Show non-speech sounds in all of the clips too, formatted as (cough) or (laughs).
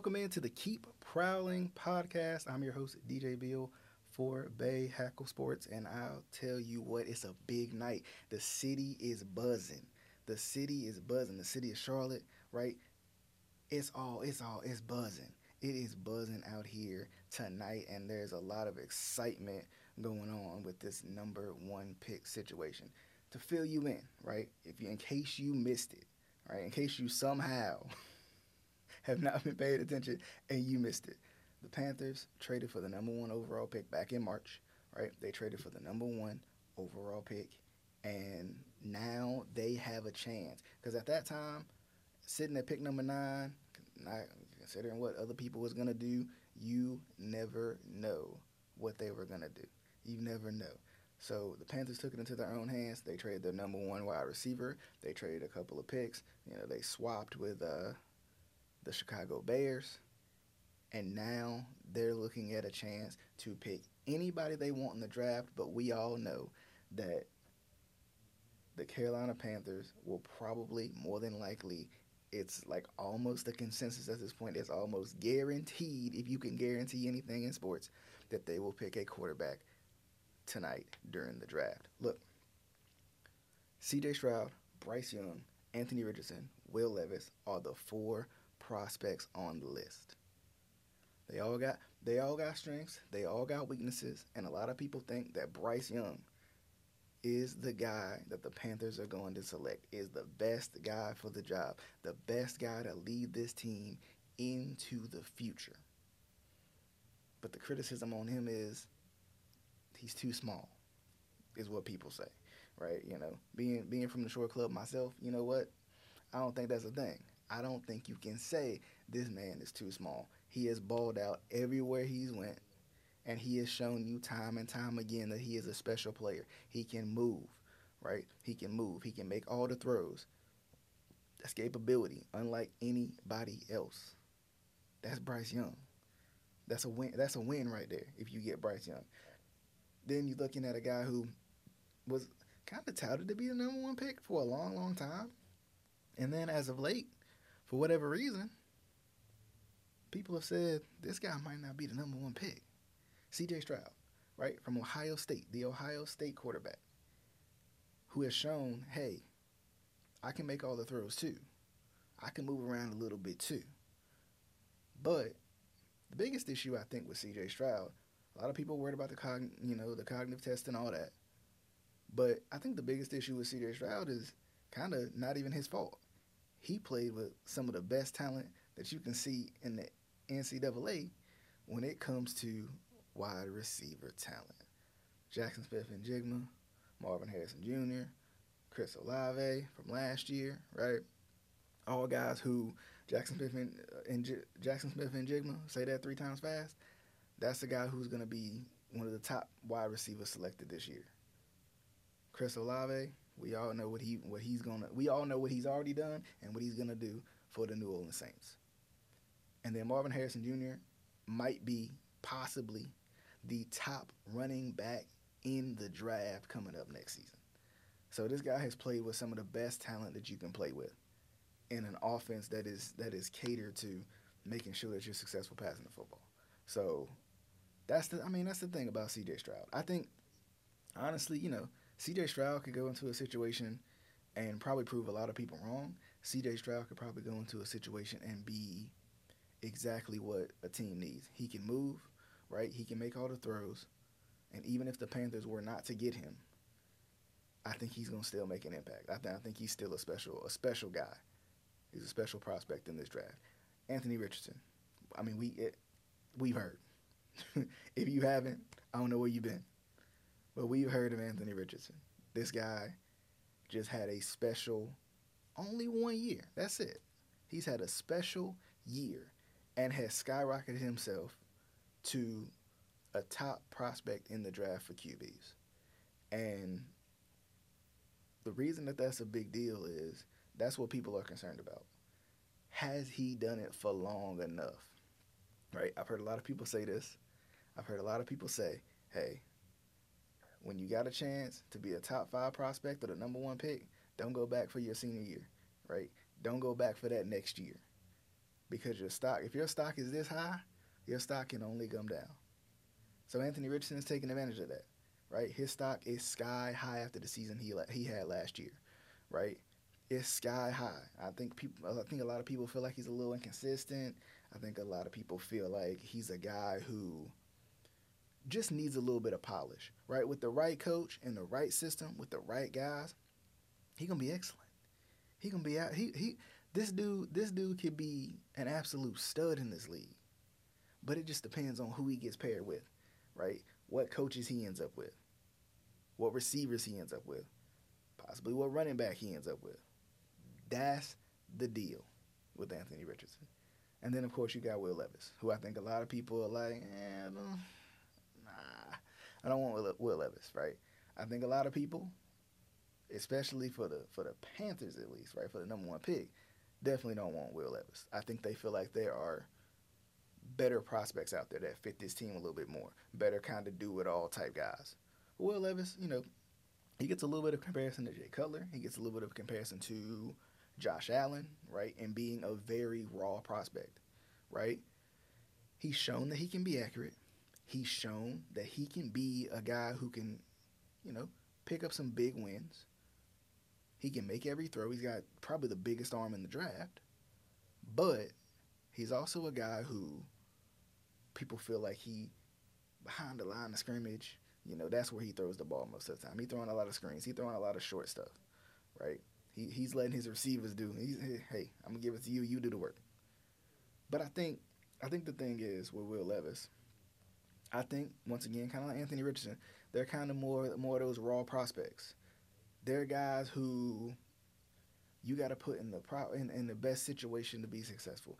Welcome into the Keep Prowling podcast. I'm your host, DJ Beal for Bay Hackle Sports, and I'll tell you what, it's a big night. The city is buzzing. The city is buzzing. The city of Charlotte, right? It's all, it's all, it's buzzing. It is buzzing out here tonight, and there's a lot of excitement going on with this number one pick situation. To fill you in, right? If you, in case you missed it, right? In case you somehow (laughs) have (laughs) not been paying attention and you missed it. The Panthers traded for the number one overall pick back in March, right? They traded for the number one overall pick, and now they have a chance. Because at that time, sitting at pick number nine, not considering what other people was gonna do, you never know what they were gonna do. You never know. So the Panthers took it into their own hands. They traded their number one wide receiver. They traded a couple of picks. You know, they swapped with uh, the Chicago Bears, and now they're looking at a chance to pick anybody they want in the draft. But we all know that the Carolina Panthers will probably, more than likely, it's like almost a consensus at this point. It's almost guaranteed, if you can guarantee anything in sports, that they will pick a quarterback tonight during the draft. Look, CJ Stroud, Bryce Young, Anthony Richardson, Will Levis are the four prospects on the list. They all got they all got strengths, they all got weaknesses, and a lot of people think that Bryce Young is the guy that the Panthers are going to select, is the best guy for the job, the best guy to lead this team into the future. But the criticism on him is he's too small, is what people say. Right? You know, being being from the short club myself, you know what? I don't think that's a thing. I don't think you can say this man is too small. He has balled out everywhere he's went, and he has shown you time and time again that he is a special player. He can move, right? He can move. He can make all the throws. Escapability, unlike anybody else. That's Bryce Young. That's a win. That's a win right there. If you get Bryce Young, then you're looking at a guy who was kind of touted to be the number one pick for a long, long time, and then as of late for whatever reason, people have said this guy might not be the number one pick. CJ Stroud, right, from Ohio State, the Ohio State quarterback, who has shown, hey, I can make all the throws too. I can move around a little bit too. But the biggest issue I think with CJ Stroud, a lot of people worried about the cogn- you know, the cognitive test and all that. But I think the biggest issue with CJ Stroud is kind of not even his fault he played with some of the best talent that you can see in the NCAA when it comes to wide receiver talent. Jaxon Smith-Njigba, Marvin Harrison Jr., Chris Olave from last year, right? All guys who Jaxon Smith and, uh, and J- Jaxon Smith-Njigba say that three times fast. That's the guy who's going to be one of the top wide receivers selected this year. Chris Olave, we all know what he what he's gonna. We all know what he's already done and what he's gonna do for the New Orleans Saints. And then Marvin Harrison Jr. might be possibly the top running back in the draft coming up next season. So this guy has played with some of the best talent that you can play with in an offense that is that is catered to making sure that you're successful passing the football. So that's the I mean that's the thing about CJ Stroud. I think honestly, you know, CJ Stroud could go into a situation and probably prove a lot of people wrong. CJ Stroud could probably go into a situation and be exactly what a team needs. He can move, right? He can make all the throws. And even if the Panthers were not to get him, I think he's going to still make an impact. I, th- I think he's still a special a special guy. He's a special prospect in this draft. Anthony Richardson. I mean, we it, we've heard. (laughs) if you haven't, I don't know where you've been. But we've heard of Anthony Richardson. This guy just had a special, only one year. That's it. He's had a special year and has skyrocketed himself to a top prospect in the draft for QBs. And the reason that that's a big deal is that's what people are concerned about. Has he done it for long enough? Right? I've heard a lot of people say this. I've heard a lot of people say, hey, when you got a chance to be a top five prospect or the number one pick, don't go back for your senior year, right? Don't go back for that next year. Because your stock, if your stock is this high, your stock can only come down. So Anthony Richardson is taking advantage of that, right? His stock is sky high after the season he he had last year, right? It's sky high. I think people, I think a lot of people feel like he's a little inconsistent. I think a lot of people feel like he's a guy who just needs a little bit of polish, right? With the right coach and the right system, with the right guys, he gonna be excellent. He gonna be out. He he. This dude, this dude could be an absolute stud in this league, but it just depends on who he gets paired with, right? What coaches he ends up with, what receivers he ends up with, possibly what running back he ends up with. That's the deal with Anthony Richardson. And then of course you got Will Levis, who I think a lot of people are like, eh, I don't want Will, Levis, right? I think a lot of people, especially for the for the Panthers at least, right, for the number one pick, definitely don't want Will Levis. I think they feel like there are better prospects out there that fit this team a little bit more, better kind of do it all type guys. Will Levis, you know, he gets a little bit of comparison to Jay Cutler. He gets a little bit of comparison to Josh Allen, right, and being a very raw prospect, right. He's shown that he can be accurate. He's shown that he can be a guy who can, you know, pick up some big wins. He can make every throw. He's got probably the biggest arm in the draft. But he's also a guy who people feel like he behind the line of scrimmage, you know, that's where he throws the ball most of the time. He's throwing a lot of screens. He's throwing a lot of short stuff, right? He, he's letting his receivers do. He's hey, I'm gonna give it to you. You do the work. But I think I think the thing is with Will Levis, I think once again, kind of like Anthony Richardson, they're kind of more more of those raw prospects. They're guys who you got to put in the pro in, in the best situation to be successful.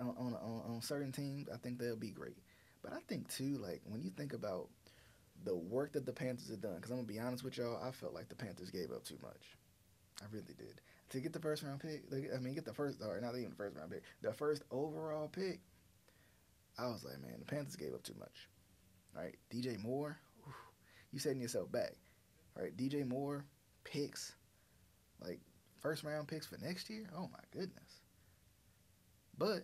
On, on, on, on certain teams, I think they'll be great. But I think too, like when you think about the work that the Panthers have done, because I'm gonna be honest with y'all, I felt like the Panthers gave up too much. I really did. To get the first round pick, I mean, get the first, or not even the first round pick, the first overall pick, I was like, man, the Panthers gave up too much right? DJ Moore, whew, you setting yourself back, right? DJ Moore picks, like first round picks for next year. Oh my goodness! But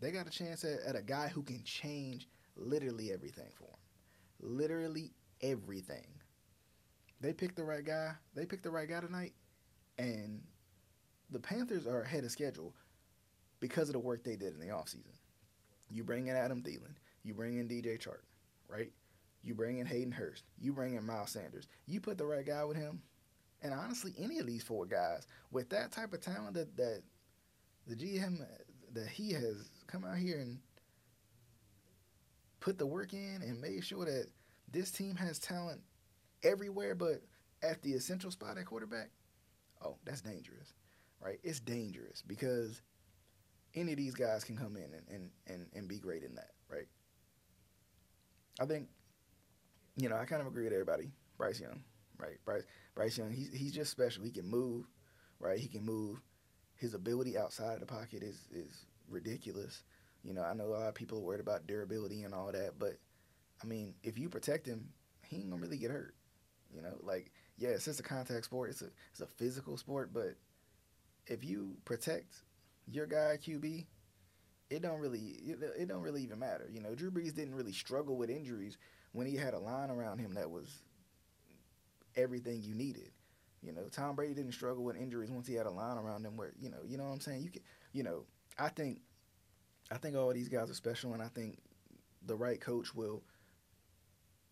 they got a chance at, at a guy who can change literally everything for them, literally everything. They picked the right guy. They picked the right guy tonight, and the Panthers are ahead of schedule because of the work they did in the offseason. You bring in Adam Thielen. You bring in DJ Chark, right? You bring in Hayden Hurst. You bring in Miles Sanders. You put the right guy with him. And honestly, any of these four guys with that type of talent that, that the GM that he has come out here and put the work in and made sure that this team has talent everywhere but at the essential spot at quarterback, oh, that's dangerous, right? It's dangerous because any of these guys can come in and, and, and, and be great in that, right? I think, you know, I kind of agree with everybody. Bryce Young, right? Bryce Bryce Young, he's he's just special. He can move, right? He can move. His ability outside of the pocket is is ridiculous. You know, I know a lot of people are worried about durability and all that, but I mean, if you protect him, he ain't gonna really get hurt. You know, like yeah, it's a contact sport. It's a it's a physical sport, but if you protect your guy QB, it don't really it, don't really even matter. You know, Drew Brees didn't really struggle with injuries when he had a line around him that was everything you needed. You know, Tom Brady didn't struggle with injuries once he had a line around him where, you know, you know what I'm saying? You can you know, I think I think all these guys are special and I think the right coach will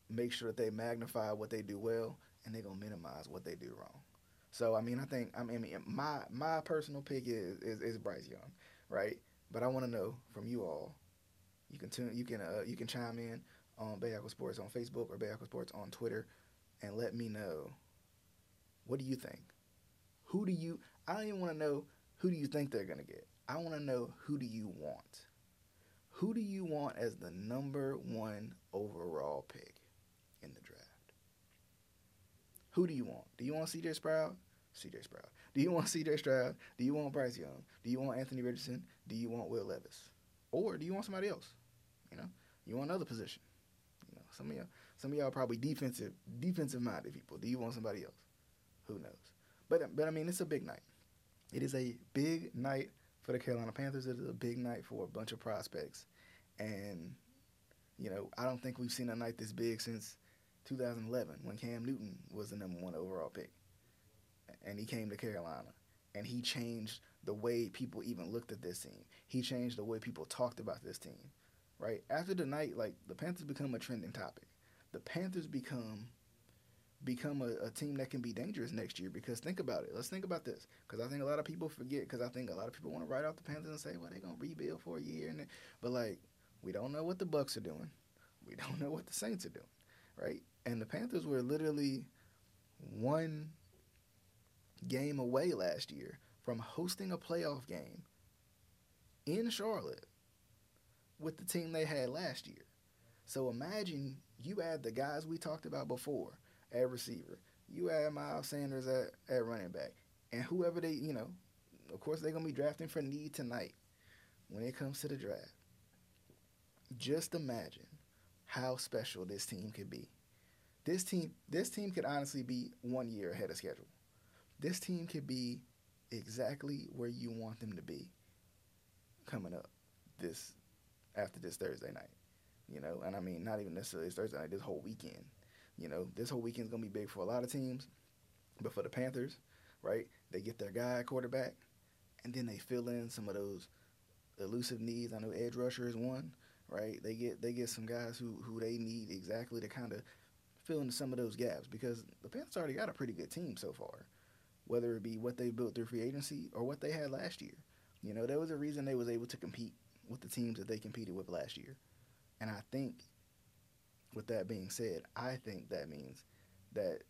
make sure that they magnify what they do well and they're gonna minimize what they do wrong. So I mean I think I mean my my personal pick is is, is Bryce Young, right? But I want to know from you all. You can tune, you can uh, you can chime in on Bay Aqua Sports on Facebook or Bay Aqua Sports on Twitter and let me know what do you think? Who do you I don't even want to know who do you think they're gonna get. I want to know who do you want? Who do you want as the number one overall pick in the draft? Who do you want? Do you want CJ Sprout? CJ Sprout. Do you want CJ Stroud? Do you want Bryce Young? Do you want Anthony Richardson? Do you want Will Levis? Or do you want somebody else? You know, you want another position. You know, some of y'all, some of y'all probably defensive, defensive minded people. Do you want somebody else? Who knows? But but I mean, it's a big night. It is a big night for the Carolina Panthers. It is a big night for a bunch of prospects, and you know, I don't think we've seen a night this big since 2011 when Cam Newton was the number one overall pick, and he came to Carolina, and he changed the way people even looked at this team. He changed the way people talked about this team. Right after the night, like the Panthers become a trending topic. The Panthers become become a, a, team that can be dangerous next year. Because think about it. Let's think about this. Because I think a lot of people forget. Because I think a lot of people want to write off the Panthers and say, "Well, they're gonna rebuild for a year." And but like, we don't know what the Bucs are doing. We (laughs) don't know what the Saints are doing, right? And the Panthers were literally one game away last year from hosting a playoff game in Charlotte with the team they had last year. So imagine you add the guys we talked about before at receiver. You add Miles Sanders at, at running back. And whoever they, you know, of course they're going to be drafting for need tonight when it comes to the draft. Just imagine how special this team could be. This team this team could honestly be 1 year ahead of schedule. This team could be exactly where you want them to be coming up this after this Thursday night. You know, and I mean not even necessarily this Thursday night, this whole weekend. You know, this whole weekend's gonna be big for a lot of teams, but for the Panthers, right? They get their guy quarterback, and then they fill in some of those elusive needs. I know edge rusher is one, right? They get they get some guys who who they need exactly to kind of fill in some of those gaps because the Panthers already got a pretty good team so far, whether it be what they built through free agency or what they had last year. You know, there was a reason they was able to compete with the teams that they competed with last year, and I think with that being said, I think that means that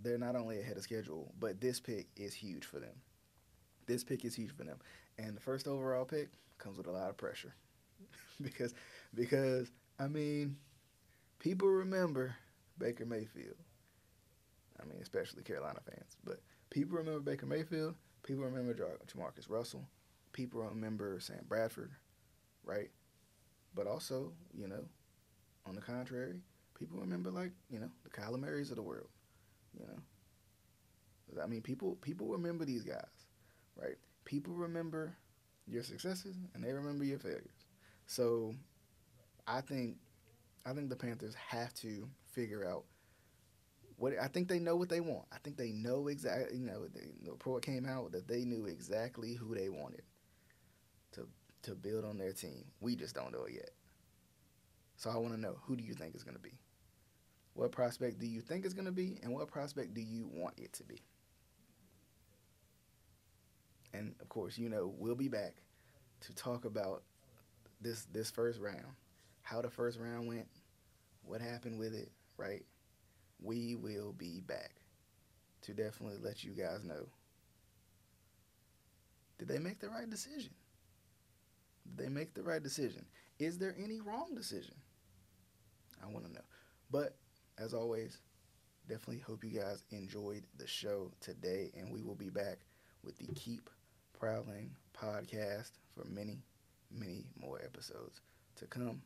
they're not only ahead of schedule, but this pick is huge for them. This pick is huge for them. And the first overall pick comes with a lot of pressure. (laughs) because because I mean, people remember Baker Mayfield. I mean, especially Carolina fans, but people remember Baker Mayfield, people remember JaMarcus Russell, people remember Sam Bradford, right? But also, you know, on the contrary, people remember like you know the Kyler Murrays of the world. You know, I mean, people people remember these guys, right? People remember your successes and they remember your failures. So, I think I think the Panthers have to figure out what I think they know what they want. I think they know exactly. You know, the report came out that they knew exactly who they wanted to to build on their team. We just don't know it yet. So I want to know who do you think is going to be? What prospect do you think is going to be, and what prospect do you want it to be? And of course, you know we'll be back to talk about this this first round, how the first round went, what happened with it, right? We will be back to definitely let you guys know. Did they make the right decision? Did they make the right decision? Is there any wrong decision? I want to know. But as always, definitely hope you guys enjoyed the show today, and we will be back with the Keep Prowling podcast for many, many more episodes to come.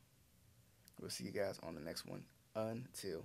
We'll see you guys on the next one. Until.